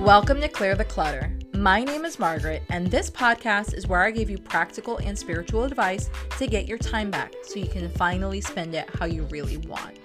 Welcome to Clear the Clutter. My name is Margaret, and this podcast is where I give you practical and spiritual advice to get your time back so you can finally spend it how you really want.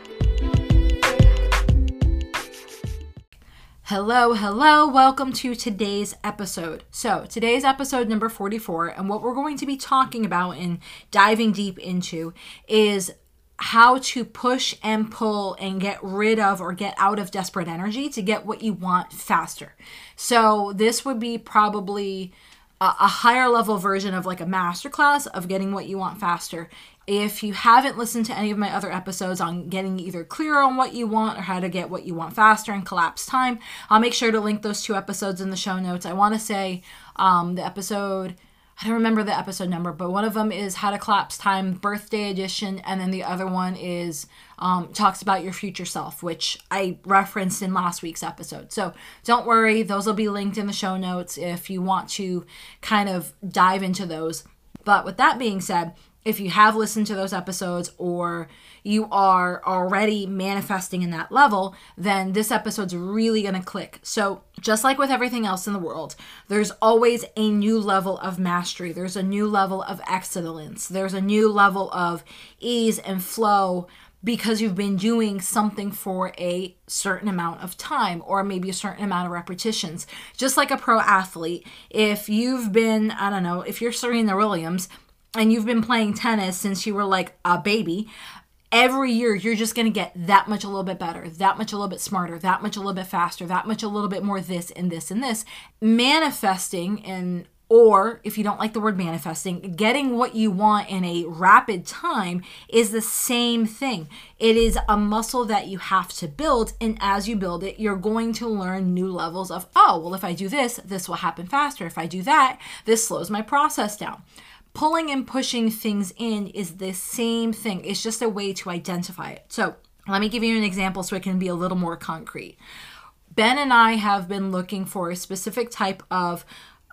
Hello, hello, welcome to today's episode. So, today's episode number 44, and what we're going to be talking about and diving deep into is how to push and pull and get rid of or get out of desperate energy to get what you want faster. So, this would be probably a, a higher level version of like a masterclass of getting what you want faster. If you haven't listened to any of my other episodes on getting either clear on what you want or how to get what you want faster and collapse time, I'll make sure to link those two episodes in the show notes. I want to say um, the episode I don't remember the episode number, but one of them is How to Collapse Time Birthday Edition, and then the other one is um, talks about your future self, which I referenced in last week's episode. So don't worry, those will be linked in the show notes if you want to kind of dive into those. But with that being said, if you have listened to those episodes or you are already manifesting in that level, then this episode's really to click. So, just like with everything else in the world, there's always a new level of mastery. There's a new level of excellence. There's a new level of ease and flow because you've been doing something for a certain amount of time or maybe a certain amount of repetitions. Just like a pro athlete, if you've been, I don't know, if you're Serena Williams, and you've been playing tennis since you were like a baby, every year you're just going to get that much a little bit better, that much a little bit smarter, that much a little bit faster, that much a little bit more this and this and this. Manifesting and or if you don't like the word manifesting, getting what you want in a rapid time is the same thing. It is a muscle that you have to build. And as you build it, you're going to learn new levels of, oh, well, if I do this, this will happen faster. If I do that, this slows my process down pulling and pushing things in is the same thing. It's just a way to identify it. So, let me give you an example so it can be a little more concrete. Ben and I have been looking for a specific type of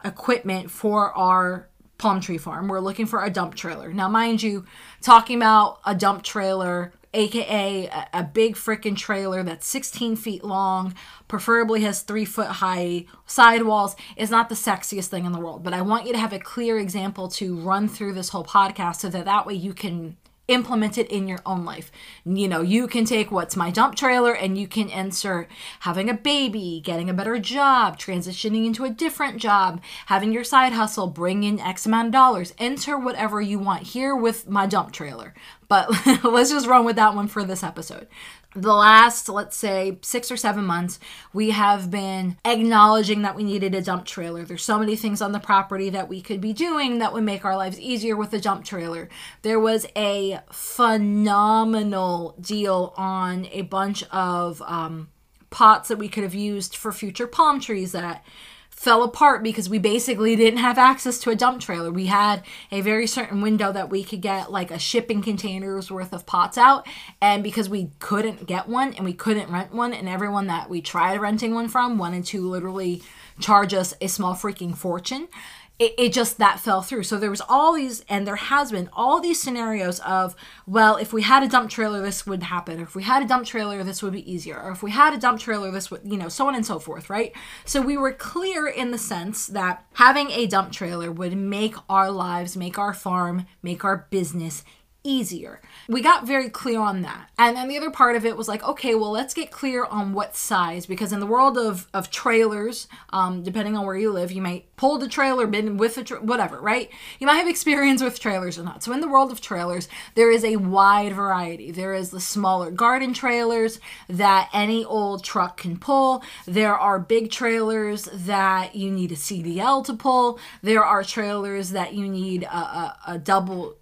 equipment for our palm tree farm. We're looking for a dump trailer. Now, mind you, talking about a dump trailer aka a, big freaking trailer that's 16 feet long, preferably has three foot high sidewalls, is not the sexiest thing in the world. But I want you to have a clear example to run through this whole podcast so that that way you can implement it in your own life. You know, you can take what's my dump trailer and you can insert having a baby, getting a better job, transitioning into a different job, having your side hustle, bring in X amount of dollars. Enter whatever you want here with my dump trailer. But let's just run with that one for this episode the last, let's say, six or seven months, we have been acknowledging that we needed a dump trailer. There's so many things on the property that we could be doing that would make our lives easier with a dump trailer. There was a phenomenal deal on a bunch of um, pots that we could have used for future palm trees that fell apart because we basically didn't have access to a dump trailer. We had a very certain window that we could get like a shipping container's worth of pots out, and because we couldn't get one and we couldn't rent one, and everyone that we tried renting one from wanted to literally charge us a small freaking fortune it, it just that fell through. So there was all these, and there has been all these scenarios of, well, if we had a dump trailer, this would happen. Or if we had a dump trailer, this would be easier. Or if we had a dump trailer, this would, you know, so on and so forth, right? So we were clear in the sense that having a dump trailer would make our lives, make our farm, make our business easier. We got very clear on that. And then the other part of it was like, okay, well, let's get clear on what size because in the world of of trailers, um, depending on where you live, you might pull the trailer, been with a tra- whatever, right? You might have experience with trailers or not. So in the world of trailers, there is a wide variety. There is the smaller garden trailers that any old truck can pull. There are big trailers that you need a CDL to pull. There are trailers that you need a, a, a double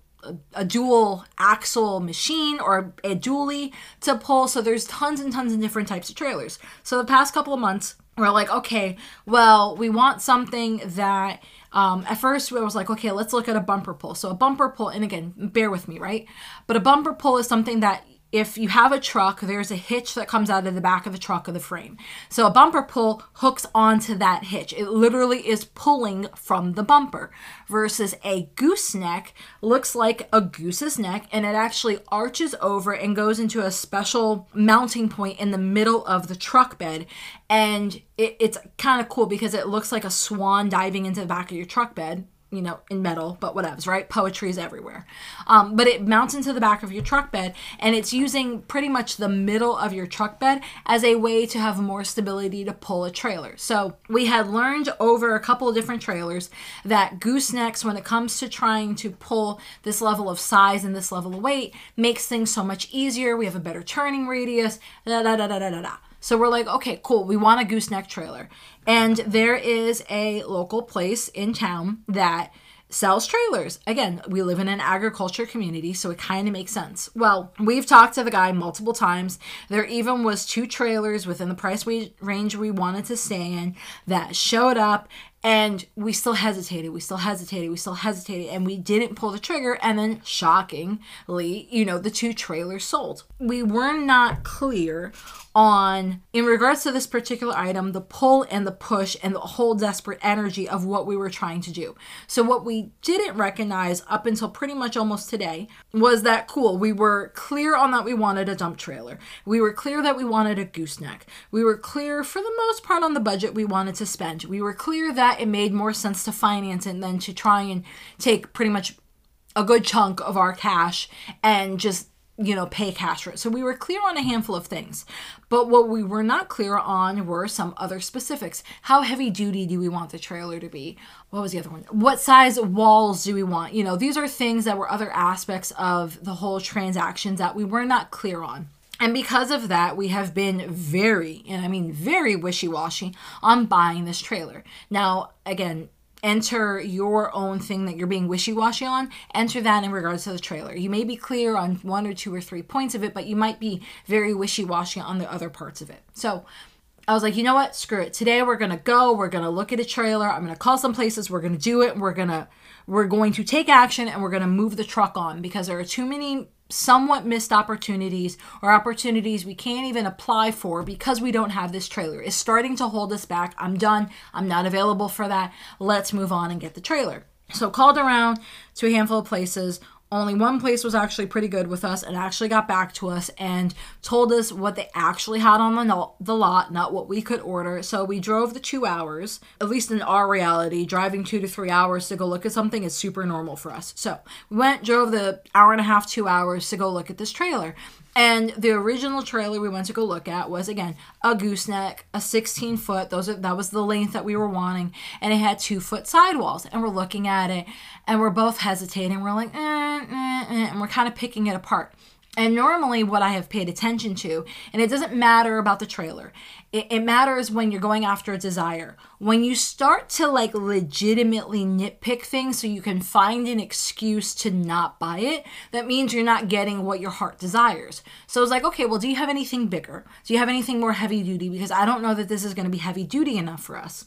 a, dual axle machine or a dually to pull. So there's tons and tons of different types of trailers. So the past couple of months, we're like, okay, well, we want something that um, at first I was like, okay, let's look at a bumper pull. So a bumper pull, and again, bear with me, right? But a bumper pull is something that if you have a truck, there's a hitch that comes out of the back of the truck of the frame. So a bumper pull hooks onto that hitch. It literally is pulling from the bumper versus a gooseneck looks like a goose's neck and it actually arches over and goes into a special mounting point in the middle of the truck bed. And it, it's kind of cool because it looks like a swan diving into the back of your truck bed you know, in metal, but whatevs, right? Poetry is everywhere. Um, but it mounts into the back of your truck bed, and it's using pretty much the middle of your truck bed as a way to have more stability to pull a trailer. So we had learned over a couple of different trailers that goosenecks, when it comes to trying to pull this level of size and this level of weight, makes things so much easier. We have a better turning radius, da da da da da da. So we're like, okay, cool. We want a gooseneck trailer. And there is a local place in town that sells trailers. Again, we live in an agriculture community, so it kind of makes sense. Well, we've talked to the guy multiple times. There even was two trailers within the price range we wanted to stay in that showed up and we still hesitated we still hesitated we still hesitated and we didn't pull the trigger. And then shockingly you know the two trailers sold. We were not clear on in regards to this particular item the pull and the push and the whole desperate energy of what we were trying to do. So what we didn't recognize up until pretty much almost today was that cool we were clear on that we wanted a dump trailer. We were clear that we wanted a gooseneck. We were clear for the most part on the budget we wanted to spend. We were clear that that, it made more sense to finance it than to try and take pretty much a good chunk of our cash and just you know, pay cash for it. So we were clear on a handful of things. But what we were not clear on were some other specifics. How heavy duty do we want the trailer to be? What was the other one? What size walls do we want? You know, these are things that were other aspects of the whole transactions that we were not clear on. And because of that, we have been very, and I mean very wishy washy on buying this trailer. Now, again, enter your own thing that you're being wishy washy on, enter that in regards to the trailer. You may be clear on one or two or three points of it, but you might be very wishy washy on the other parts of it. So, I was like, you know what? Screw it. Today we're gonna go. We're gonna look at a trailer. I'm gonna call some places. We're gonna do it. We're gonna we're going to take action and we're gonna move the truck on because there are too many somewhat missed opportunities or opportunities we can't even apply for because we don't have this trailer is starting to hold us back. I'm done. I'm not available for that. Let's move on and get the trailer. So called around to a handful of places only one place was actually pretty good with us and actually got back to us and told us what they actually had on the, the lot, not what we could order. So we drove the two hours, at least in our reality, driving two to three hours to go look at something is super normal for us. So we went, drove the hour and a half, two hours to go look at this trailer. And the original trailer we went to go look at was again a gooseneck, a 16 foot. Those are that was the length that we were wanting, and it had two foot sidewalls. And we're looking at it, and we're both hesitating. We're like, eh, eh, eh, and we're kind of picking it apart. And normally, what I have paid attention to, and it doesn't matter about the trailer, it, it, matters when you're going after a desire. When you start to like legitimately nitpick things so you can find an excuse to not buy it, that means you're not getting what your heart desires. So it's like, okay, well, do you have anything bigger? Do you have anything more heavy duty? Because I don't know that this is going to be heavy duty enough for us.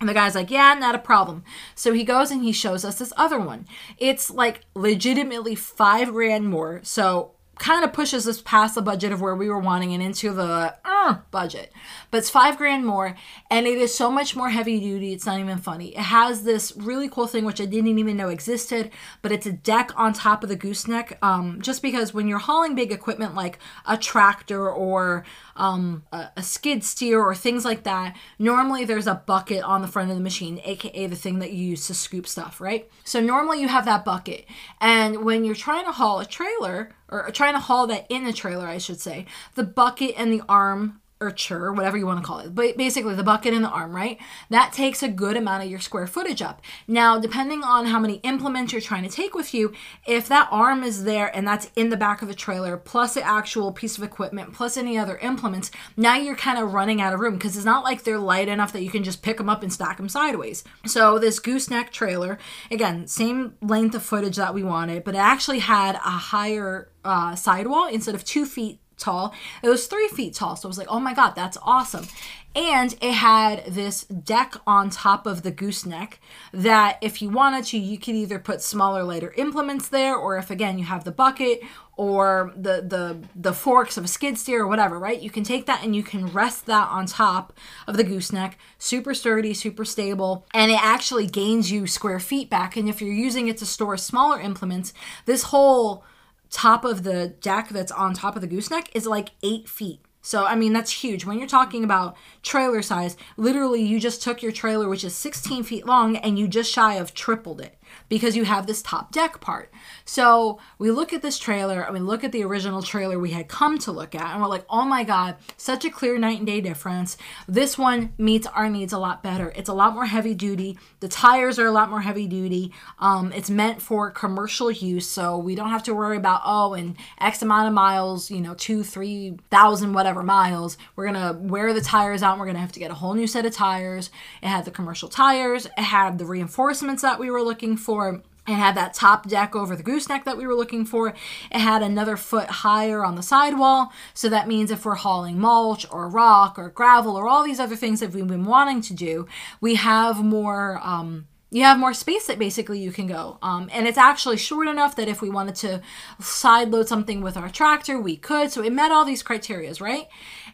And the guy's like, yeah, not a problem. So he goes and he shows us this other one. It's like legitimately five grand more. So kind of pushes us past the budget of where we were wanting and into the uh, budget. But it's five grand more, and it is so much more heavy duty. It's not even funny. It has this really cool thing which I didn't even know existed, but it's a deck on top of the gooseneck. Um, just because when you're hauling big equipment like a tractor or um, a, a skid steer or things like that, normally there's a bucket on the front of the machine, aka the thing that you use to scoop stuff, right? So normally you have that bucket, and when you're trying to haul a trailer or trying to haul that in the trailer, I should say, the bucket and the arm or whatever you want to call it, but basically the bucket and the arm, right? That takes a good amount of your square footage up. Now, depending on how many implements you're trying to take with you, if that arm is there and that's in the back of the trailer, plus the actual piece of equipment, plus any other implements, now you're kind of running out of room because it's not like they're light enough that you can just pick them up and stack them sideways. So, this gooseneck trailer, again, same length of footage that we wanted, but it actually had a higher uh, sidewall instead of two feet tall. It was three feet tall. So I was like, oh my God, that's awesome. And it had this deck on top of the gooseneck that if you wanted to, you could either put smaller, lighter implements there, or if again you have the bucket or the the the forks of a skid steer or whatever, right? You can take that and you can rest that on top of the gooseneck. Super sturdy, super stable, and it actually gains you square feet back. And if you're using it to store smaller implements, this whole top of the deck that's on top of the gooseneck is like eight feet. So, I mean, that's huge. When you're talking about trailer size, literally, you just took your trailer, which is 16 feet long, and you just shy of tripled it because you have this top deck part. So we look at this trailer and we look at the original trailer we had come to look at, and we're like, oh my God, such a clear night and day difference. This one meets our needs a lot better. It's a lot more heavy duty. The tires are a lot more heavy duty. Um, it's meant for commercial use, so we don't have to worry about, oh, in X amount of miles, you know, two, three thousand, whatever miles, we're gonna wear the tires out and we're gonna have to get a whole new set of tires. It had the commercial tires, it had the reinforcements that we were looking for. It had that top deck over the gooseneck that we were looking for. It had another foot higher on the sidewall. So that means if we're hauling mulch or rock or gravel or all these other things that we've been wanting to do, we have more. Um, you have more space that basically you can go. Um, and it's actually short enough that if we wanted to side load something with our tractor, we could. So it met all these criterias, right?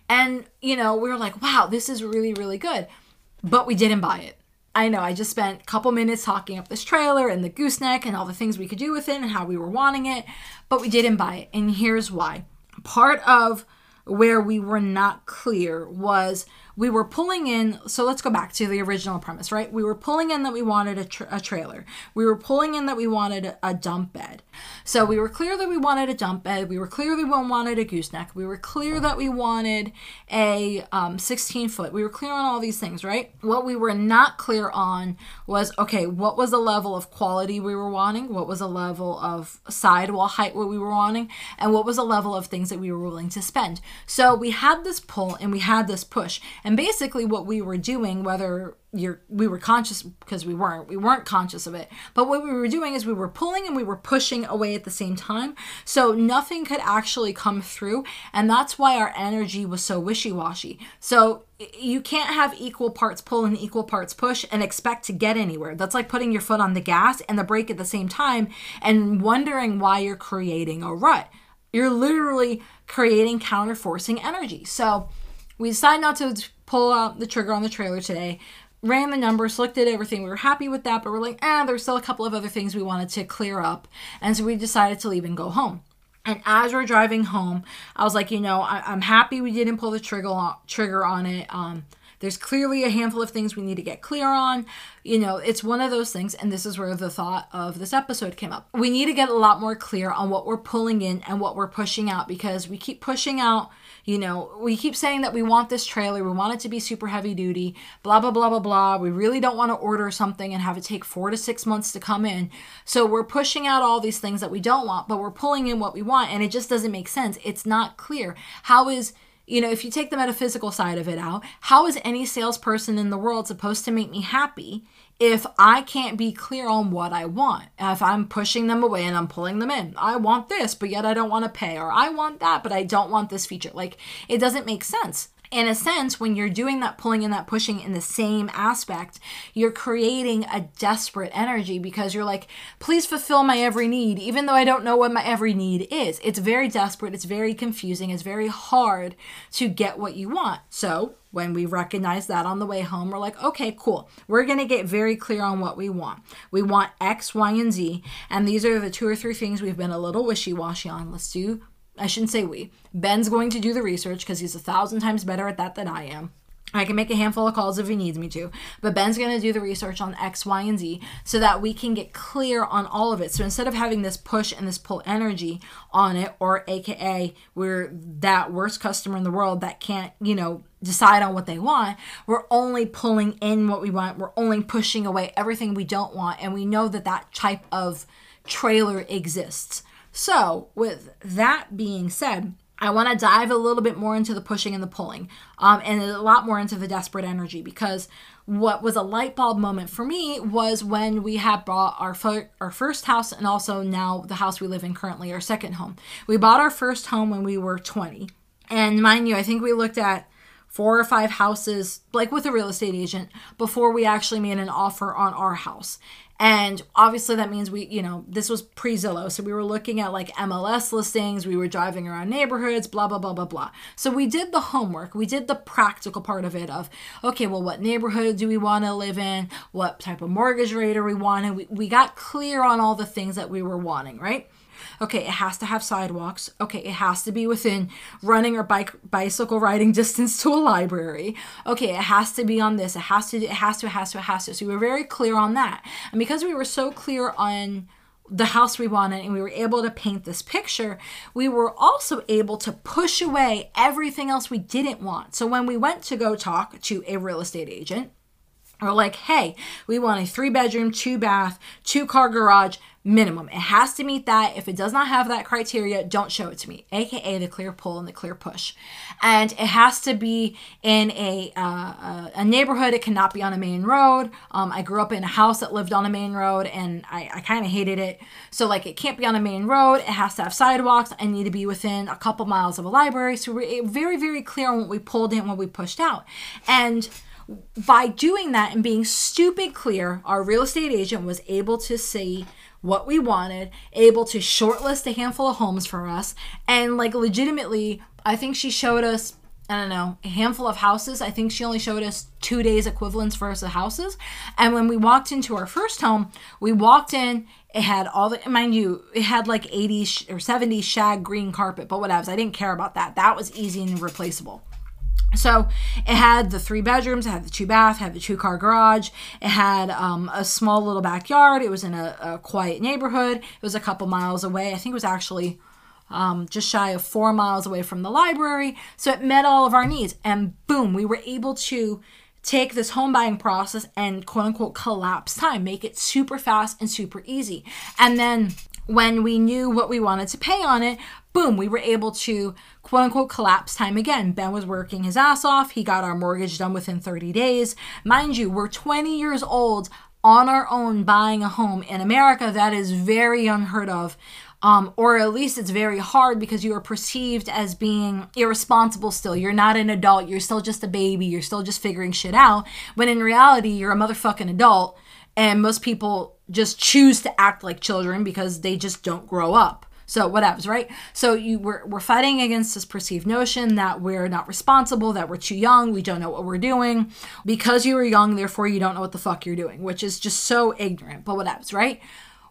And, you know, we were like, wow, this is really, really good. But we didn't buy it. I know, I just spent a couple minutes talking up this trailer and the gooseneck and all the things we could do with it and how we were wanting it, but we didn't buy it. And here's why. Part of where we were not clear was we were pulling in so let's go back to the original premise right we were pulling in that we wanted a, tra- a trailer we were pulling in that we wanted a, a, dump bed so we were clear that we wanted a dump bed. We were clear that we wanted a gooseneck. We were clear that we wanted a um, 16 foot. We were clear on all these things right? What we were not clear on was okay what was the level of quality we were wanting? What was the level of sidewall height what we were wanting? And what was the level of things that we were willing to spend? So we had this pull and we had this push. And basically what we were doing, whether you're we were conscious because we weren't, we weren't conscious of it. But what we were doing is we were pulling and we were pushing away at the same time. So nothing could actually come through. And that's why our energy was so wishy-washy. So you can't have equal parts pull and equal parts push and expect to get anywhere. That's like putting your foot on the gas and the brake at the same time and wondering why you're creating a rut. You're literally creating counterforcing energy. So we decided not to pull out the trigger on the trailer today. Ran the numbers, looked at everything. We were happy with that, but we're like, ah, there's still a couple of other things we wanted to clear up. And so we decided to leave and go home. And as we're driving home, I was like, you know, I, am happy we didn't pull the trigger on, trigger on it. Um, there's clearly a handful of things we need to get clear on. You know, it's one of those things, and this is where the thought of this episode came up. We need to get a lot more clear on what we're pulling in and what we're pushing out because we keep pushing out you know, we keep saying that we want this trailer, we want it to be super heavy duty, blah, blah, blah, blah, blah. We really don't want to order something and have it take four to six months to come in. So we're pushing out all these things that we don't want, but we're pulling in what we want, and it just doesn't make sense. It's not clear. How is you know, if you take the metaphysical side of it out, how is any salesperson in the world supposed to make me happy if I can't be clear on what I want, if I'm pushing them away and I'm pulling them in, I want this, but yet I don't want to pay, or I want that, but I don't want this feature. Like, it doesn't make sense. In a sense, when you're doing that pulling and that pushing in the same aspect, you're creating a desperate energy because you're like, please fulfill my every need, even though I don't know what my every need is. It's very desperate, it's very confusing, it's very hard to get what you want. So, when we recognize that on the way home, we're like, okay, cool. We're going to get very clear on what we want. We want X, Y, and Z. And these are the two or three things we've been a little wishy washy on. Let's do, I shouldn't say we. Ben's going to do the research because he's a thousand times better at that than I am. I can make a handful of calls if he needs me to, but Ben's going to do the research on X, Y, and Z so that we can get clear on all of it. So instead of having this push and this pull energy on it, or AKA we're that worst customer in the world that can't, you know, decide on what they want, we're only pulling in what we want. We're only pushing away everything we don't want. And we know that that type of trailer exists. So, with that being said, I want to dive a little bit more into the pushing and the pulling, um, and a lot more into the desperate energy because what was a light bulb moment for me was when we had bought our our first house and also now the house we live in currently our second home. We bought our first home when we were 20. And mind you, I think we looked at four or five houses like with a real estate agent before we actually made an offer on our house. And obviously, that means we, you know, this was pre Zillow. So we were looking at like MLS listings, we were driving around neighborhoods, blah, blah, blah, blah, blah. So we did the homework. We did the practical part of it of, okay, well, what neighborhood do we want to live in? What type of mortgage rate are we wanting? We, we got clear on all the things that we were wanting, right? Okay, it has to have sidewalks. Okay, it has to be within running or bike bicycle riding distance to a library. Okay, it has to be on this. It has to. It has to. It has to. It has to. So we were very clear on that, and because we were so clear on the house we wanted and we were able to paint this picture, we were also able to push away everything else we didn't want. So when we went to go talk to a real estate agent, we're like, hey, we want a three bedroom, two bath, two car garage minimum. It has to meet that. If it does not have that criteria, don't show it to me, aka the clear pull and the clear push. And it has to be in a uh, a neighborhood. It cannot be on a main road. Um, I grew up in a house that lived on a main road, and I, I kind of hated it. So like, it can't be on a main road. It has to have sidewalks. I need to be within a couple miles of a library. So we're very very clear on what we pulled in, what we pushed out, and by doing that and being stupid clear, our real estate agent was able to see what we wanted, able to shortlist a handful of homes for us, and like legitimately, I think she showed us I don't know, a handful of houses. I think she only showed us two days equivalents for us of houses. And when we walked into our first home, we walked in, it had all the, mind you, it had like 80 or 70 shag green carpet, but whatever. I didn't care about that. That was easy and replaceable. So it had the three bedrooms, it had the two bath, it had the two car garage, it had um, a small little backyard. It was in a, a, quiet neighborhood. It was a couple miles away. I think it was actually um, just shy of four miles away from the library. So it met all of our needs. And boom, we were able to take this home buying process and quote unquote collapse time, make it super fast and super easy. And then when we knew what we wanted to pay on it, boom, we were able to quote unquote collapse time again. Ben was working his ass off. He got our mortgage done within 30 days. Mind you, we're 20 years old on our own buying a home in America. That is very unheard of. Um, or at least it's very hard because you are perceived as being irresponsible still. You're not an adult. You're still just a baby. You're still just figuring shit out. When in reality, you're a motherfucking adult. And most people just choose to act like children because they just don't grow up. So whatevs, right? So you we're, we're fighting against this perceived notion that we're not responsible, that we're too young, we don't know what we're doing. Because you were young, therefore you don't know what the fuck you're doing, which is just so ignorant, but whatevs, right?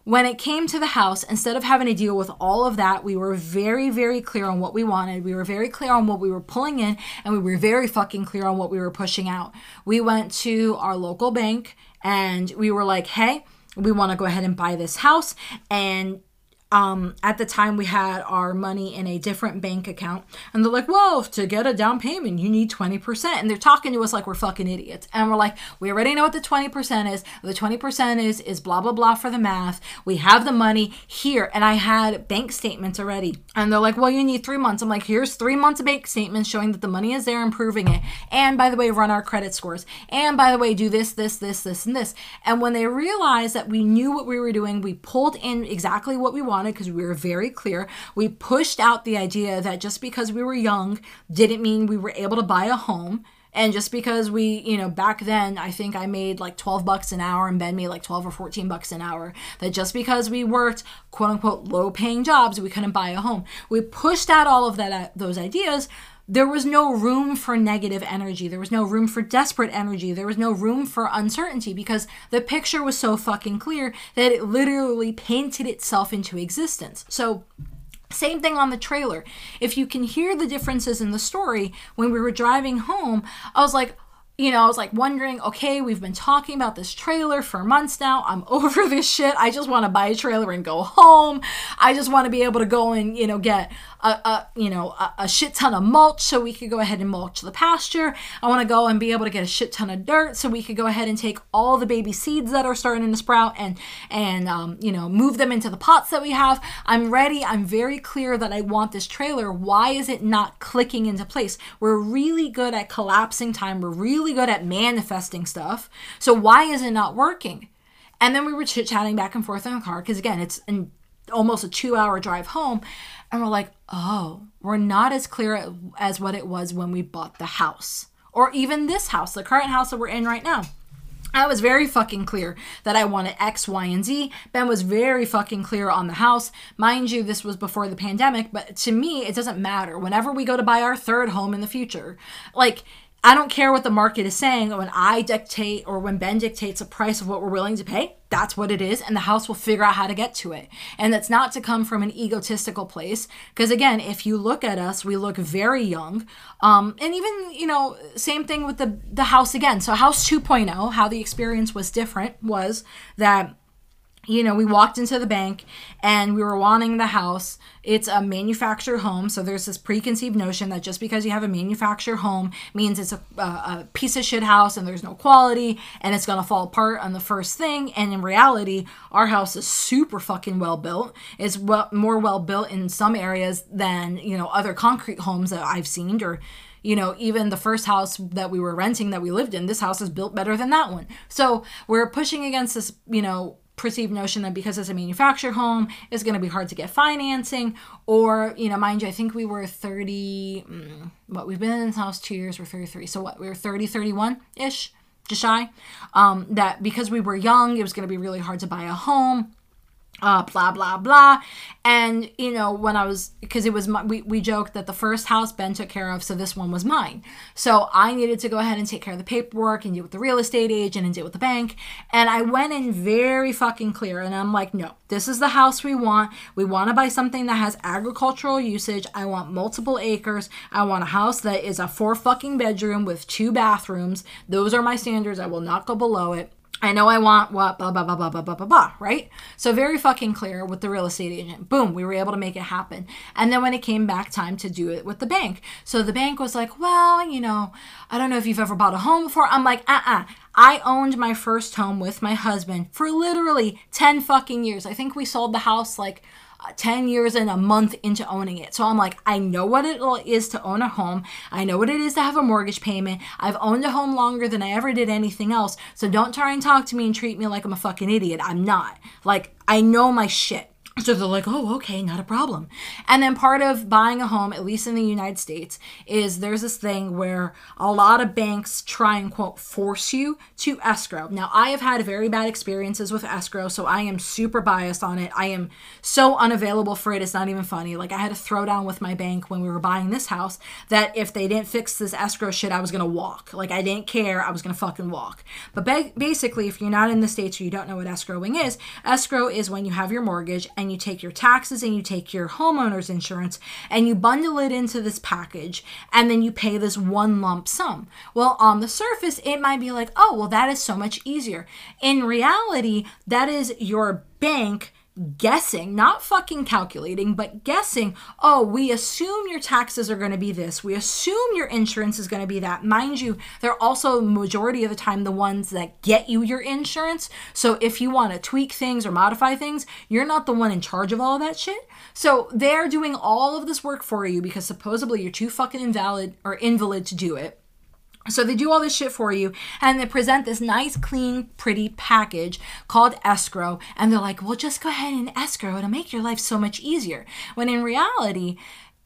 When it came to the house, instead of having to deal with all of that, we were very, very clear on what we wanted. We were very clear on what we were pulling in, and we were very fucking clear on what we were pushing out. We went to our local bank and we were like, hey, we want to go ahead and buy this house. And um, at the time we had our money in a different bank account and they're like well to get a down payment you need 20% and they're talking to us like we're fucking idiots. And we're like we already know what the 20% is. The 20% is is blah blah blah for the math. We have the money here. And i had bank statements already. And they're like well you need three months. I'm like here's three months of bank statements showing that the money is there improving it. And by the way run our credit scores. And by the way do this this this this and this. And when they realized that we knew what we were doing we pulled in exactly what we wanted wanted because we were very clear. We pushed out the idea that just because we were young didn't mean we were able to buy a home. And just because we, you know, back then, I think I made like 12 bucks an hour and Ben made like 12 or 14 bucks an hour, that just because we worked quote unquote low paying jobs, we couldn't buy a home. We pushed out all of that, uh, those ideas there was no room for negative energy. There was no room for desperate energy. There was no room for uncertainty because the picture was so fucking clear that it literally painted itself into existence. So, same thing on the trailer. If you can hear the differences in the story, when we were driving home, I was like, you know, I was like wondering, okay, we've been talking about this trailer for months now. I'm over this shit. I just want to buy a trailer and go home. I just want to be able to go and, you know, get a, a you know a, a, shit ton of mulch so we could go ahead and mulch the pasture. I want to go and be able to get a shit ton of dirt so we could go ahead and take all the baby seeds that are starting to sprout and and um, you know move them into the pots that we have. I'm ready. I'm very clear that I want this trailer. Why is it not clicking into place? We're really good at collapsing time. We're really good at manifesting stuff. So why is it not working? And then we were chit chatting back and forth in the car because again, it's an, almost a two hour drive home. And we're like, oh, we're not as clear as what it was when we bought the house or even this house, the current house that we're in right now. I was very fucking clear that I wanted X, Y, and Z. Ben was very fucking clear on the house. Mind you, this was before the pandemic, but to me, it doesn't matter. Whenever we go to buy our third home in the future, like, I don't care what the market is saying. When I dictate or when Ben dictates a price of what we're willing to pay, that's what it is. And the house will figure out how to get to it. And that's not to come from an egotistical place. Because again, if you look at us, we look very young. Um, and even, you know, same thing with the, the house again. So, House 2.0, how the experience was different was that you know, we walked into the bank and we were wanting the house. It's a manufactured home. So there's this preconceived notion that just because you have a manufactured home means it's a, a, piece of shit house and there's no quality and it's going to fall apart on the first thing. And in reality, our house is super fucking well built. It's well, more well built in some areas than, you know, other concrete homes that I've seen or you know, even the first house that we were renting that we lived in, this house is built better than that one. So we're pushing against this, you know, perceived notion that because it's a manufactured home it's going to be hard to get financing. Or you know mind you i think we were 30 mm, what we've been in this house two years we're 33 so what we were 30 31 ish just shy? Um, that because we were young it was going to be really hard to buy a home uh, blah blah blah. And you know when i was because it was my, we, we joked that the first house ben took care of so this one was mine. So i needed to go ahead and take care of the paperwork and deal with the real estate agent and deal with the bank. And i went in very fucking clear and i'm like no this is the house we want. We want to buy something that has agricultural usage. I want multiple acres. I want a house that is a four fucking bedroom with two bathrooms. Those are my standards. I will not go below it I know I want what, blah, blah, blah, blah, blah, blah, blah, blah, right? So very fucking clear with the real estate agent. Boom, we were able to make it happen. And then when it came back time to do it with the bank, so the bank was like, well, you know, I don't know if you've ever bought a home before. I'm like, uh uh I owned my first home with my husband for literally 10 fucking years. I think we sold the house like 10 years and a month into owning it. So I'm like, I know what it is to own a home. I know what it is to have a mortgage payment. I've owned a home longer than I ever did anything else. So don't try and talk to me and treat me like I'm a fucking idiot. I'm not. Like, I know my shit. So they're like, oh, okay, not a problem. And then part of buying a home, at least in the United States, is there's this thing where a lot of banks try and quote force you to escrow. Now, I have had very bad experiences with escrow, so I am super biased on it. I am so unavailable for it, it's not even funny. Like, I had a throwdown with my bank when we were buying this house that if they didn't fix this escrow shit, I was gonna walk. Like, I didn't care, I was gonna fucking walk. But ba- basically, if you're not in the States or you don't know what escrowing is, escrow is when you have your mortgage and and you take your taxes and you take your homeowner's insurance and you bundle it into this package and then you pay this one lump sum. Well, on the surface, it might be like, oh, well, that is so much easier. In reality, that is your bank guessing, not fucking calculating, but guessing, oh, we assume your taxes are going to be this. We assume your insurance is going to be that. Mind you, they're also majority of the time the ones that get you your insurance. So if you want to tweak things or modify things, you're not the one in charge of all that shit. So they're doing all of this work for you because supposedly you're too fucking invalid or invalid to do it. So they do all this shit for you and they present this nice, clean, pretty package called escrow. And they're like, well, just go ahead and escrow. It'll make your life so much easier. When in reality,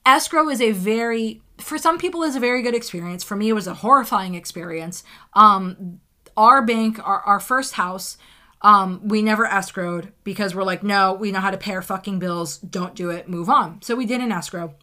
escrow is a very, for some people, is a very good experience. For me, it was a horrifying experience. Um, our bank, our, our first house, um, we never escrowed because we're like, no, we know how to pay our fucking bills. Don't do it. Move on. So we did an escrow.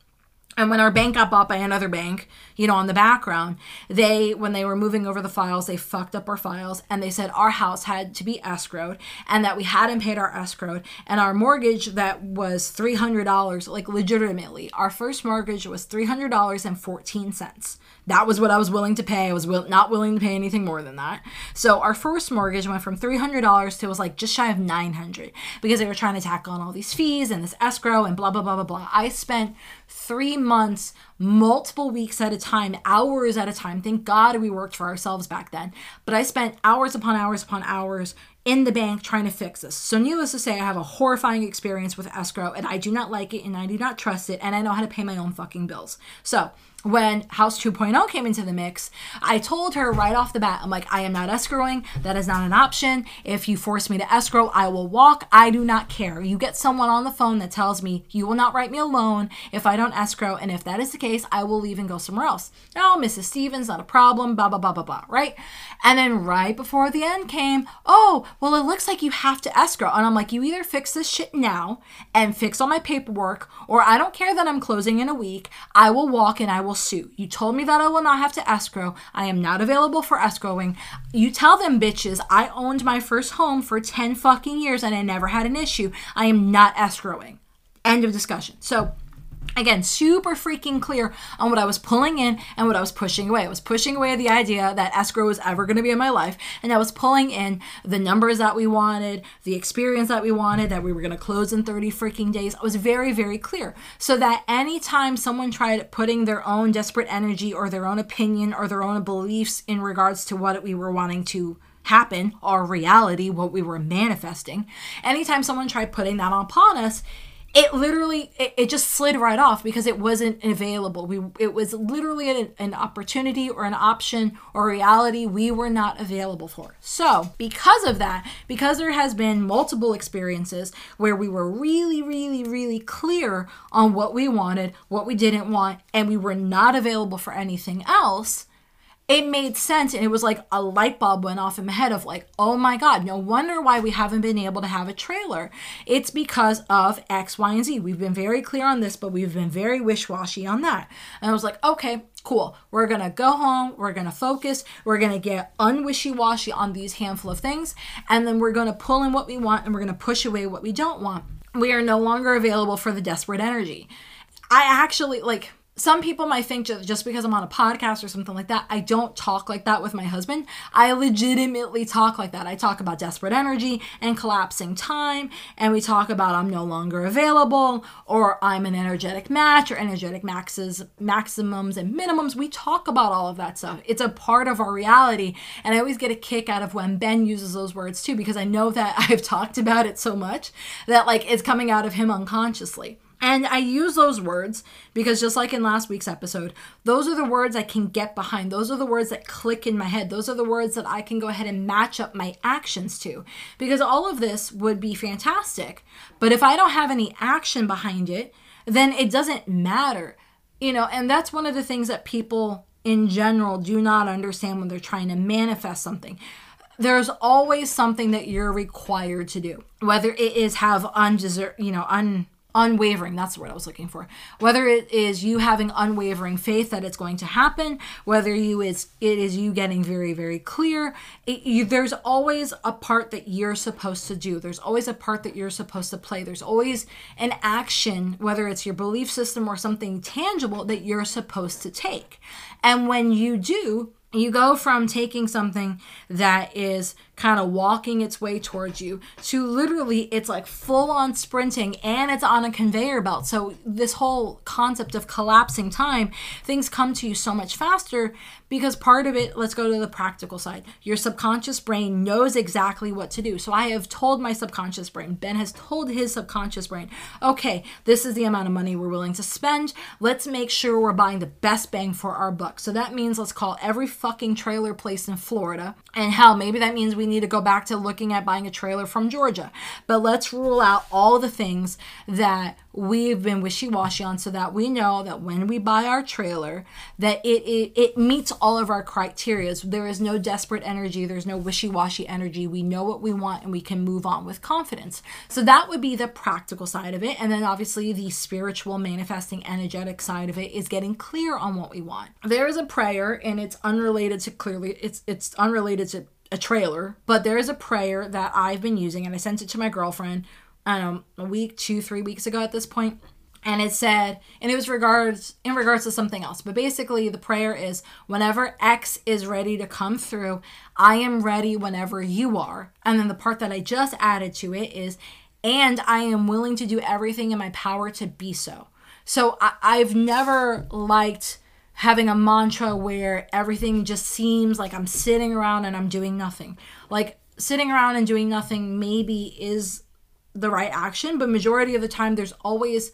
And when our bank got bought by another bank, you know, on the background, they, when they were moving over the files, they fucked up our files and they said our house had to be escrowed and that we hadn't paid our escrowed and our mortgage that was $300, like legitimately, our first mortgage was $300.14. That was what I was willing to pay. I was will- not willing to pay anything more than that. So our first mortgage went from $300 to was like just shy of 900 because they were trying to tack on all these fees and this escrow and blah, blah, blah, blah, blah. I spent three months, multiple weeks at a time, hours at a time. Thank God we worked for ourselves back then. But I spent hours upon hours upon hours in the bank trying to fix this. So, needless to say, I have a horrifying experience with escrow and I do not like it and I do not trust it and I know how to pay my own fucking bills. So, when House 2.0 came into the mix, I told her right off the bat, I'm like, I am not escrowing. That is not an option. If you force me to escrow, I will walk. I do not care. You get someone on the phone that tells me you will not write me a loan if I don't escrow. And if that is the case, I will leave and go somewhere else. Oh, Mrs. Stevens, not a problem, blah, blah, blah, blah, blah, right? And then right before the end came, oh, well, it looks like you have to escrow. And I'm like, you either fix this shit now and fix all my paperwork, or I don't care that I'm closing in a week. I will walk and I will sue. You told me that I will not have to escrow. I am not available for escrowing. You tell them bitches I owned my first home for 10 fucking years and I never had an issue. I am not escrowing. End of discussion. So Again, super freaking clear on what I was pulling in and what I was pushing away. I was pushing away the idea that escrow was ever going to be in my life, and I was pulling in the numbers that we wanted, the experience that we wanted, that we were going to close in 30 freaking days. I was very, very clear. So that anytime someone tried putting their own desperate energy or their own opinion or their own beliefs in regards to what we were wanting to happen, our reality, what we were manifesting, anytime someone tried putting that upon us, it literally it, it, just slid right off because it wasn't available. We it was literally an, an opportunity or an option or reality we were not available for. So because of that because there has been multiple experiences where we were really really really clear on what we wanted what we didn't want and we were not available for anything else it made sense and it was like a light bulb went off in my head of like oh my god no wonder why we haven't been able to have a trailer. It's because of x y and z. We've been very clear on this but we've been very wish-washy on that. And i was like okay cool. We're gonna go home we're gonna focus we're gonna get unwishy-washy on these handful of things and then we're gonna pull in what we want and we're gonna push away what we don't want. We are no longer available for the desperate energy. I actually like some people might think just because I'm on a podcast or something like that, I don't talk like that with my husband. I legitimately talk like that. I talk about desperate energy and collapsing time, and we talk about I'm no longer available, or I'm an energetic match, or energetic maxes, maximums and minimums. We talk about all of that stuff. It's a part of our reality, and I always get a kick out of when Ben uses those words too, because I know that I've talked about it so much that like it's coming out of him unconsciously. And I use those words because, just like in last week's episode, those are the words I can get behind. Those are the words that click in my head. Those are the words that I can go ahead and match up my actions to. Because all of this would be fantastic. But if I don't have any action behind it, then it doesn't matter. You know, and that's one of the things that people in general do not understand when they're trying to manifest something there's always something that you're required to do whether it is have undeserved you know un unwavering. That's the word i was looking for. Whether it is you having unwavering faith that it's going to happen whether you is it is you getting very very clear it, you, there's always a part that you're supposed to do. There's always a part that you're supposed to play. There's always an action whether it's your belief system or something tangible that you're supposed to take. And when you do you go from taking something that is kind of walking its way towards you to literally it's like full on sprinting and it's on a conveyor belt. So, this whole concept of collapsing time, things come to you so much faster because part of it, let's go to the practical side. Your subconscious brain knows exactly what to do. So, I have told my subconscious brain, Ben has told his subconscious brain, okay, this is the amount of money we're willing to spend. Let's make sure we're buying the best bang for our buck. So, that means let's call every fucking trailer place in Florida. And hell, maybe that means we need to go back to looking at buying a trailer from Georgia. But let's rule out all the things that we've been wishy-washy on so that we know that when we buy our trailer that it, it it meets all of our criteria. There is no desperate energy. There's no wishy-washy energy. We know what we want and we can move on with confidence. So that would be the practical side of it. And then obviously the spiritual manifesting energetic side of it is getting clear on what we want. There is a prayer and it's unrelated to clearly it's it's unrelated to a trailer but there is a prayer that i've been using and i sent it to my girlfriend I a week, two, three weeks ago at this point. And it said, and it was regards in regards to something else. But basically the prayer is whenever X is ready to come through, I am ready whenever you are. And then the part that I just added to it is, and I am willing to do everything in my power to be so. So I, I've never liked having a mantra where everything just seems like I'm sitting around and I'm doing nothing. Like sitting around and doing nothing maybe is the right action but majority of the time there's always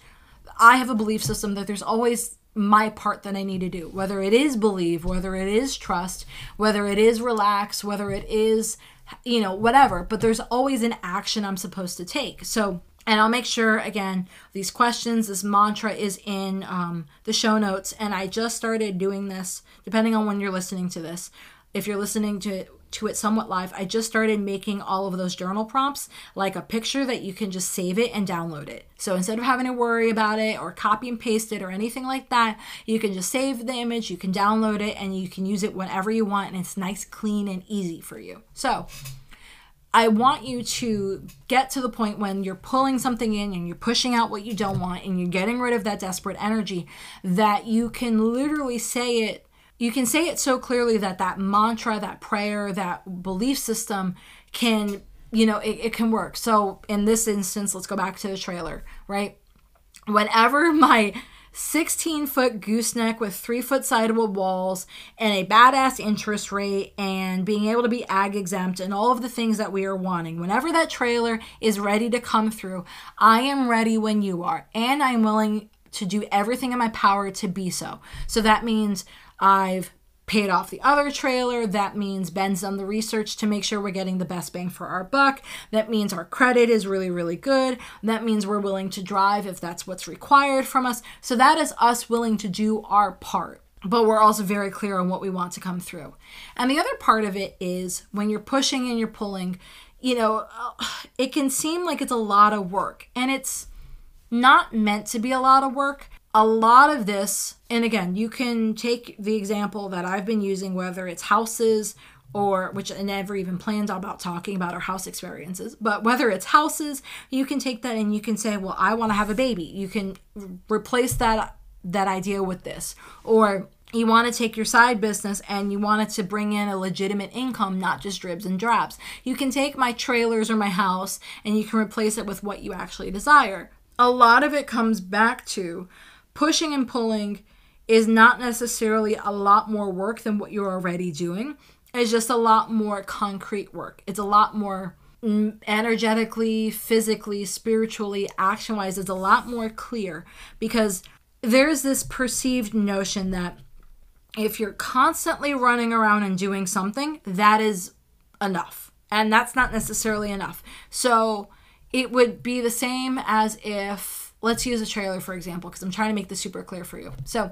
i have a belief system that there's always my part that i need to do whether it is believe whether it is trust whether it is relax whether it is you know whatever but there's always an action i'm supposed to take so and I'll make sure again these questions, this mantra is in um, the show notes. And I just started doing this, depending on when you're listening to this. If you're listening to to it somewhat live, I just started making all of those journal prompts like a picture that you can just save it and download it. So instead of having to worry about it or copy and paste it or anything like that, you can just save the image, you can download it, and you can use it whenever you want, and it's nice, clean, and easy for you. So I want you to get to the point when you're pulling something in and you're pushing out what you don't want and you're getting rid of that desperate energy that you can literally say it you can say it so clearly that that mantra, that prayer, that belief system can, you know, it, it can work. So in this instance, let's go back to the trailer, right? Whenever my 16 foot gooseneck with three foot sidewall walls and a badass interest rate and being able to be ag exempt and all of the things that we are wanting. Whenever that trailer is ready to come through, I am ready when you are, and I'm willing to do everything in my power to be so. So that means I've paid off the other trailer. That means Ben's done the research to make sure we're getting the best bang for our buck. That means our credit is really, really good. That means we're willing to drive if that's what's required from us. So that is us willing to do our part. But we're also very clear on what we want to come through. And the other part of it is when you're pushing and you're pulling, you know, uh, it can seem like it's a lot of work. And it's not meant to be a lot of work a lot of this, and again, you can take the example that I've been using, whether it's houses or which I never even planned about talking about our house experiences, but whether it's houses, you can take that and you can say, well, I want to have a baby. You can replace that that idea with this, or you want to take your side business and you want it to bring in a legitimate income, not just dribs and drabs. You can take my trailers or my house and you can replace it with what you actually desire. A lot of it comes back to pushing and pulling is not necessarily a lot more work than what you're already doing. It's just a lot more concrete work. It's a lot more mm, energetically, physically, spiritually, action wise. It's a lot more clear because there's this perceived notion that if you're constantly running around and doing something, that is enough. And that's not necessarily enough. So it would be the same as if let's use a trailer for example because i'm trying to make this super clear for you. So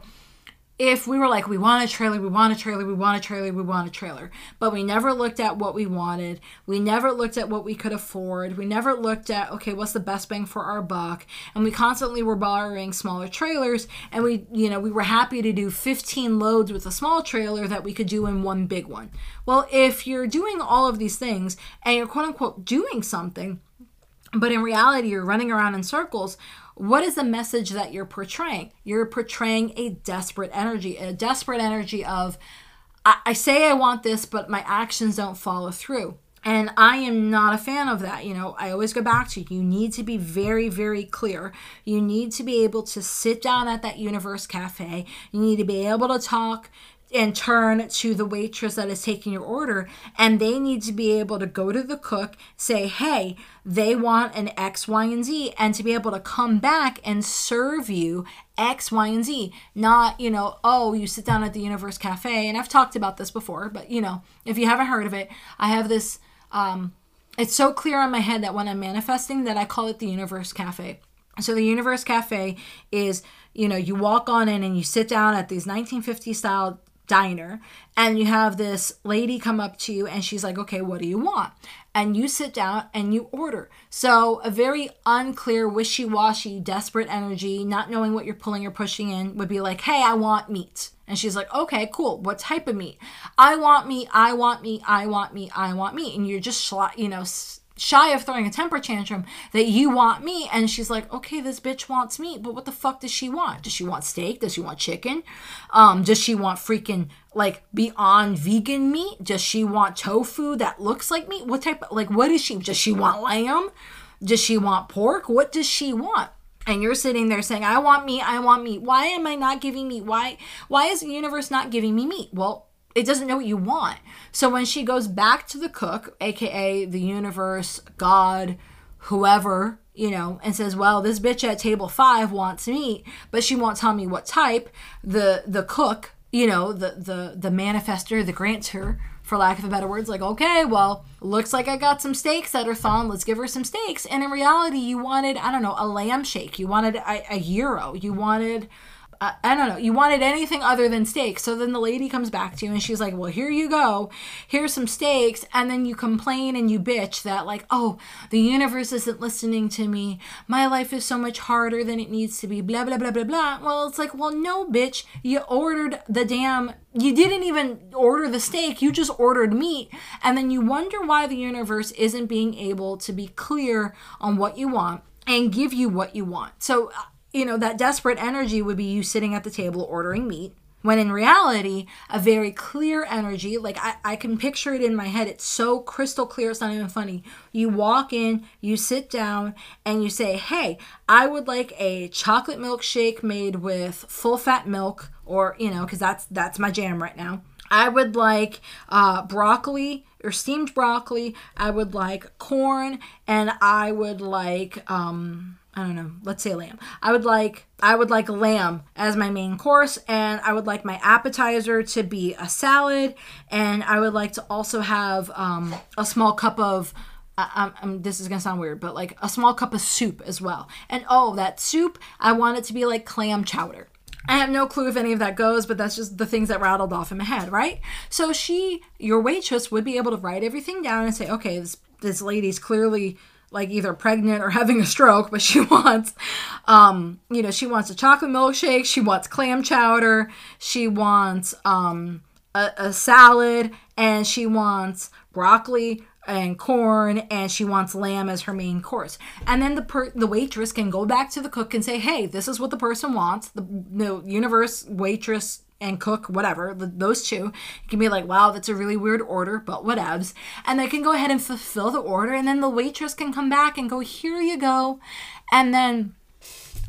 if we were like we want a trailer we want a trailer we want a trailer we want a trailer but we never looked at what we wanted we never looked at what we could afford we never looked at okay what's the best bang for our buck? And we constantly were borrowing smaller trailers and we you know we were happy to do 15 loads with a small trailer that we could do in one big one. Well if you're doing all of these things and you're quote unquote doing something but in reality you're running around in circles what is the message that you're portraying? You're portraying a desperate energy, a desperate energy of, I, I say I want this, but my actions don't follow through. And I am not a fan of that. You know, I always go back to you need to be very, very clear. You need to be able to sit down at that Universe Cafe. You need to be able to talk and turn to the waitress that is taking your order and they need to be able to go to the cook say hey they want an x y and z and to be able to come back and serve you x y and z not you know oh you sit down at the universe cafe and i've talked about this before but you know if you haven't heard of it i have this Um, it's so clear on my head that when I'm manifesting that I call it the Universe Cafe. So the Universe Cafe is, you know, you walk on in and you sit down at these 1950 style diner and you have this lady come up to you and she's like, "Okay, what do you want?" And you sit down and you order. So a very unclear, wishy-washy, desperate energy, not knowing what you're pulling or pushing in would be like, "Hey, I want meat." And she's like, "Okay, cool. What type of meat?" "I want meat. I want meat. I want meat. I want meat." And you're just, you know, shy of throwing a temper tantrum that you want meat. And she's like okay this bitch wants meat but what the fuck does she want? Does she want steak? Does she want chicken? Um does she want freaking like beyond vegan meat? Does she want tofu that looks like meat? What type of, like what is she does she want lamb? Does she want pork? What does she want? And you're sitting there saying i want meat i want meat. Why am i not giving meat? Why why is the universe not giving me meat? Well it doesn't know what you want. So when she goes back to the cook, aka the universe, God, whoever, you know, and says, "Well, this bitch at table 5 wants meat, but she won't tell me what type." The the cook, you know, the the the manifester, the grantor, for lack of a better words, like, "Okay, well, looks like I got some steaks that are thawing. Let's give her some steaks." And in reality, you wanted, I don't know, a lamb shake. You wanted a, a gyro. You wanted I, I don't know, you wanted anything other than steak. So then the lady comes back to you and she's like, Well, here you go. Here's some steaks. And then you complain and you bitch that, like, oh, the universe isn't listening to me. My life is so much harder than it needs to be. Blah, blah, blah, blah, blah. Well, it's like, Well, no, bitch. You ordered the damn you didn't even order the steak, you just ordered meat. And then you wonder why the universe isn't being able to be clear on what you want and give you what you want. So uh, you know, that desperate energy would be you sitting at the table ordering meat. When in reality, a very clear energy, like I, I can picture it in my head, it's so crystal clear, it's not even funny. You walk in, you sit down, and you say, Hey, I would like a chocolate milkshake made with full fat milk, or, you know, because that's that's my jam right now. I would like uh, broccoli or steamed broccoli. I would like corn, and I would like um, I don't know, let's say lamb. I would like I would like lamb as my main course and I would like my appetizer to be a salad and I would like to also have um, a small cup of I, I'm, this is gonna sound weird, but like a small cup of soup as well. And oh, that soup, I want it to be like clam chowder. I have no clue if any of that goes, but that's just the things that rattled off in my head, right? So she, your waitress, would be able to write everything down and say, okay, this this lady's clearly like either pregnant or having a stroke, but she wants, um, you know, she wants a chocolate milkshake, she wants clam chowder, she wants um, a, a salad, and she wants broccoli and corn, and she wants lamb as her main course. And then the per- the waitress can go back to the cook and say, "Hey, this is what the person wants." The, the universe waitress and cook, whatever, those two. You can be like, wow, that's a really weird order, but whatevs. And they can go ahead and fulfill the order, and then the waitress can come back and go, here you go. And then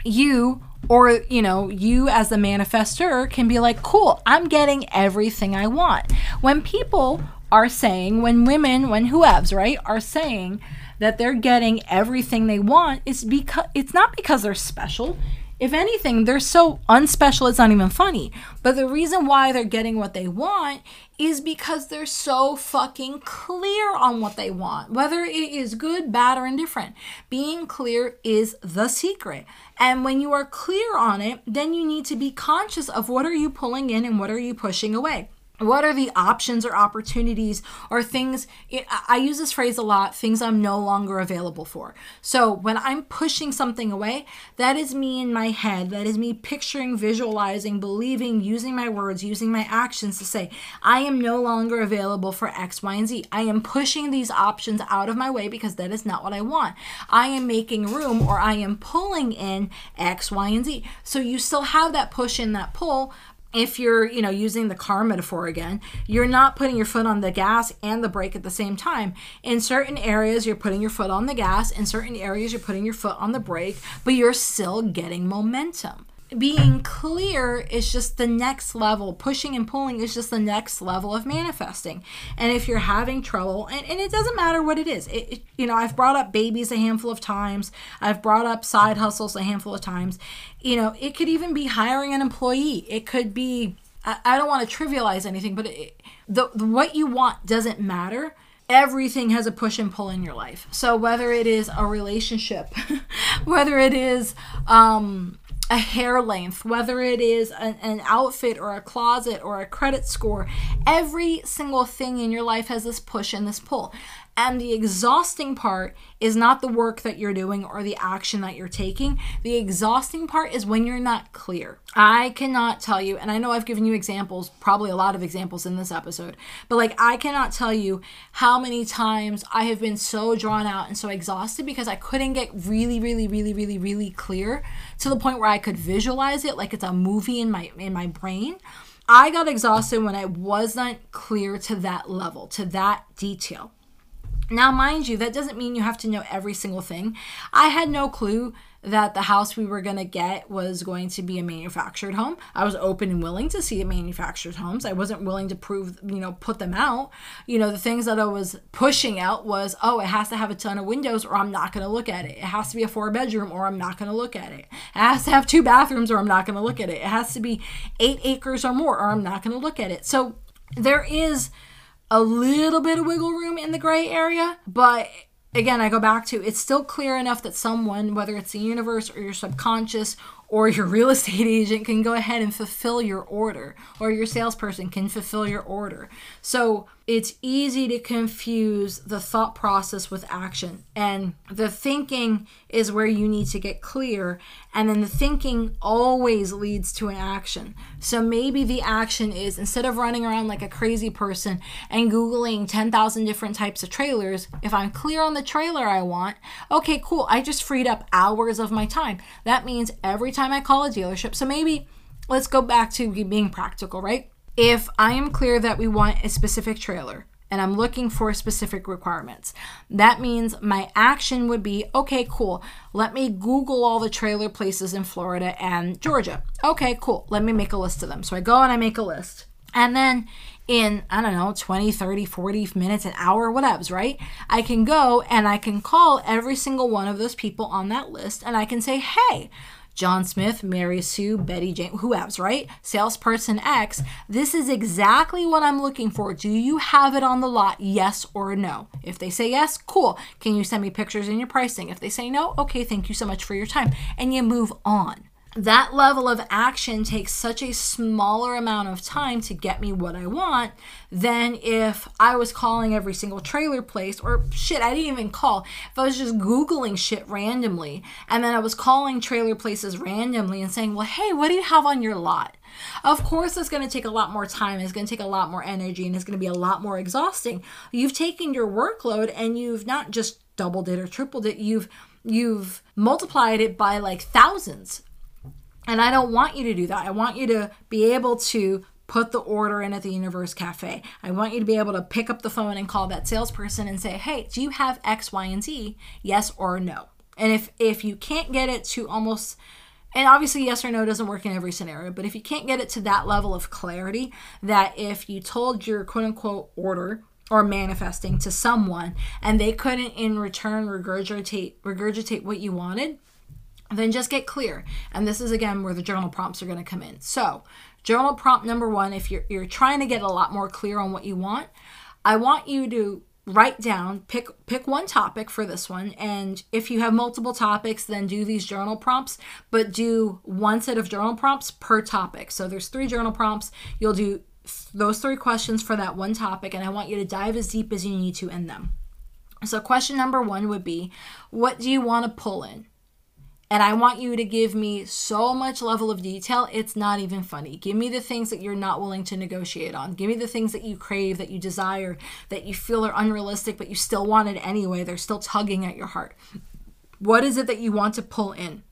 you, or, you know, you as the manifester can be like, cool, I'm getting everything I want. When people are saying, when women, when whoever's, right, are saying, that they're getting everything they want it's because it's not because they're special if anything, they're so unspecial, it's not even funny. But the reason why they're getting what they want is because they're so fucking clear on what they want, whether it is good, bad, or indifferent. Being clear is the secret. And when you are clear on it, then you need to be conscious of what are you pulling in and what are you pushing away what are the options or opportunities or things i use this phrase a lot things i'm no longer available for. So when i'm pushing something away that is me in my head. That is me picturing visualizing believing using my words using my actions to say i am no longer available for x y and z. I am pushing these options out of my way because that is not what i want. I am making room or i am pulling in x y and z. So you still have that push and that pull if you're you know using the car metaphor again you're not putting your foot on the gas and the brake at the same time. In certain areas you're putting your foot on the gas. In certain areas you're putting your foot on the brake but you're still getting momentum being clear is just the next level. Pushing and pulling is just the next level of manifesting. And if you're having trouble, and, and it doesn't matter what it is, it, it, you know, I've brought up babies a handful of times, I've brought up side hustles a handful of times. You know, it could even be hiring an employee, it could be, I, I don't want to trivialize anything, but it, the, the, what you want doesn't matter everything has a push and pull in your life. So whether it is a relationship, whether it is um, a hair length, whether it is an, an, outfit or a closet or a credit score, every single thing in your life has this push and this pull. And the exhausting part is not the work that you're doing or the action that you're taking. The exhausting part is when you're not clear. I cannot tell you, and I know I've given you examples, probably a lot of examples in this episode, but like I cannot tell you how many times I have been so drawn out and so exhausted because I couldn't get really, really, really, really, really clear to the point where I could visualize it like it's a movie in my in my brain. I got exhausted when I wasn't clear to that level, to that detail. Now, mind you, that doesn't mean you have to know every single thing. I had no clue that the house we were going to get was going to be a manufactured home. I was open and willing to see manufactured homes. I wasn't willing to prove, you know, put them out. You know, the things that I was pushing out was, oh, it has to have a ton of windows or I'm not going to look at it. It has to be a four bedroom or I'm not going to look at it. It has to have two bathrooms or I'm not going to look at it. It has to be eight acres or more or I'm not going to look at it. So there is a little bit of wiggle room in the gray area, but again, I go back to it's still clear enough that someone, whether it's the universe or your subconscious or your real estate agent, can go ahead and fulfill your order, or your salesperson can fulfill your order. So it's easy to confuse the thought process with action. And the thinking is where you need to get clear. And then the thinking always leads to an action. So maybe the action is instead of running around like a crazy person and Googling 10,000 different types of trailers, if I'm clear on the trailer I want, okay, cool. I just freed up hours of my time. That means every time I call a dealership, so maybe let's go back to being practical, right? If I am clear that we want a specific trailer and I'm looking for specific requirements, that means my action would be okay, cool. Let me Google all the trailer places in Florida and Georgia. Okay, cool. Let me make a list of them. So I go and I make a list. And then in, I don't know, 20, 30, 40 minutes, an hour, whatevs, right? I can go and I can call every single one of those people on that list and I can say, hey, John Smith, Mary Sue, Betty Jane, whoever's right? Salesperson X, this is exactly what I'm looking for. Do you have it on the lot? Yes or no? If they say yes, cool. Can you send me pictures in your pricing? If they say no, okay, thank you so much for your time. And you move on that level of action takes such a smaller amount of time to get me what I want than if I was calling every single trailer place or shit, I didn't even call. If I was just Googling shit randomly and then I was calling trailer places randomly and saying, well, hey, what do you have on your lot? Of course, it's going to take a lot more time. It's going to take a lot more energy and it's going to be a lot more exhausting. You've taken your workload and you've not just doubled it or tripled it, you've you've multiplied it by like thousands and I don't want you to do that. I want you to be able to put the order in at the Universe Cafe. I want you to be able to pick up the phone and call that salesperson and say, "Hey, do you have X, Y, and Z? Yes or no?" And if if you can't get it to almost and obviously yes or no doesn't work in every scenario, but if you can't get it to that level of clarity that if you told your quote unquote order or manifesting to someone and they couldn't in return regurgitate regurgitate what you wanted, then just get clear. And this is again where the journal prompts are going to come in. So, journal prompt number one if you're, you're trying to get a lot more clear on what you want, I want you to write down pick pick one topic for this one. And if you have multiple topics then do these journal prompts but do one set of journal prompts per topic. So there's three journal prompts. You'll do those three questions for that one topic and i want you to dive as deep as you need to in them. So question number one would be what do you want to pull in and I want you to give me so much level of detail, it's not even funny. Give me the things that you're not willing to negotiate on. Give me the things that you crave, that you desire, that you feel are unrealistic, but you still want it anyway. They're still tugging at your heart. What is it that you want to pull in?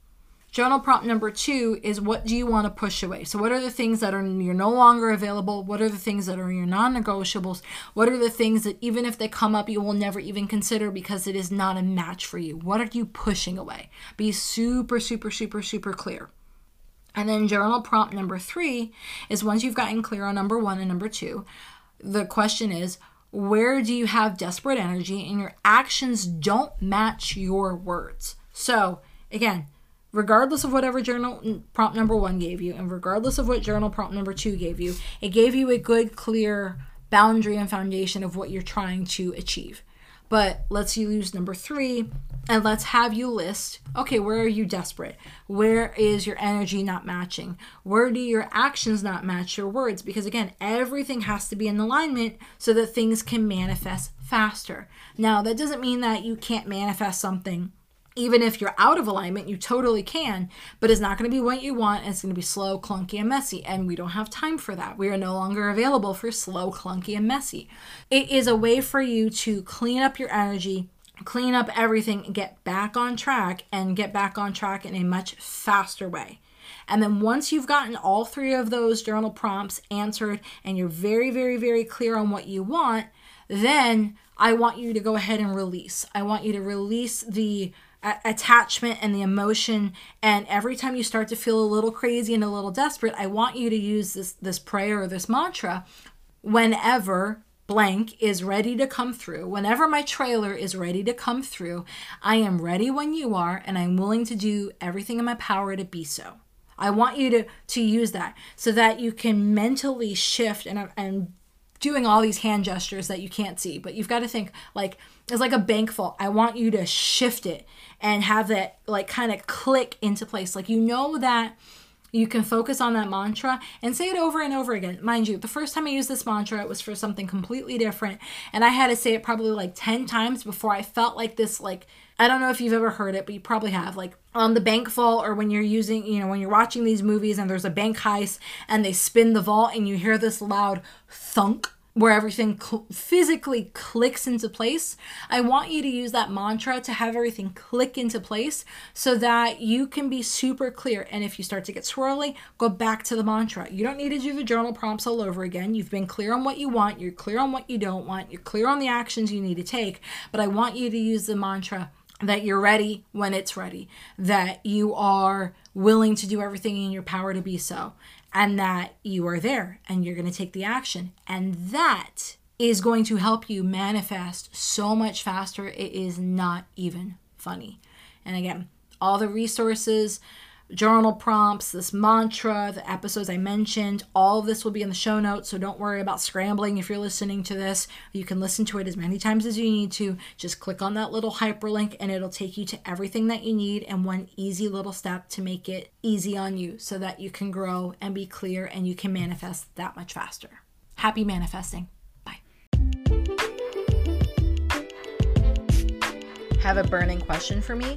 Journal prompt number two is what do you want to push away? So, what are the things that are you're no longer available? What are the things that are your non-negotiables? What are the things that even if they come up, you will never even consider because it is not a match for you? What are you pushing away? Be super, super, super, super clear. And then journal prompt number three is once you've gotten clear on number one and number two, the question is where do you have desperate energy and your actions don't match your words? So, again, regardless of whatever journal prompt number one gave you, and regardless of what journal prompt number two gave you, it gave you a good, clear boundary and foundation of what you're trying to achieve. But let's use number three and let's have you list okay, where are you desperate? Where is your energy not matching? Where do your actions not match your words? Because again, everything has to be in alignment so that things can manifest faster. Now, that doesn't mean that you can't manifest something even if you're out of alignment, you totally can, but it's not going to be what you want. it's going to be slow, clunky, and messy. And we don't have time for that. We are no longer available for slow, clunky, and messy. It is a way for you to clean up your energy, clean up everything, get back on track and get back on track in a much faster way. And then once you've gotten all three of those journal prompts answered and you're very, very, very clear on what you want, then I want you to go ahead and release. I want you to release the attachment and the emotion. And every time you start to feel a little crazy and a little desperate i want you to use this this prayer or this mantra whenever blank is ready to come through whenever my trailer is ready to come through i am ready when you are and i'm willing to do everything in my power to be so. I want you to to use that so that you can mentally shift and and doing all these hand gestures that you can't see but you've got to think like it's like a bank vault i want you to shift it and have that like kind of click into place like you know that you can focus on that mantra and say it over and over again. Mind you, the first time I used this mantra, it was for something completely different. And I had to say it probably like 10 times before I felt like this, like, I don't know if you've ever heard it, but you probably have. Like on the bank vault, or when you're using, you know, when you're watching these movies and there's a bank heist and they spin the vault and you hear this loud thunk where everything cl- physically clicks into place. I want you to use that mantra to have everything click into place so that you can be super clear. And if you start to get swirly, go back to the mantra. You don't need to do the journal prompts all over again. You've been clear on what you want, you're clear on what you don't want, you're clear on the actions you need to take. But I want you to use the mantra that you're ready when it's ready, that you are willing to do everything in your power to be so, and that you are there and you're going to take the action. And that is going to help you manifest so much faster. It is not even funny. And again, all the resources, journal prompts, this mantra, the episodes I mentioned, all of this will be in the show notes. So don't worry about scrambling if you're listening to this. You can listen to it as many times as you need to. Just click on that little hyperlink and it'll take you to everything that you need and one easy little step to make it easy on you so that you can grow and be clear and you can manifest that much faster. Happy manifesting. Bye. Have a burning question for me?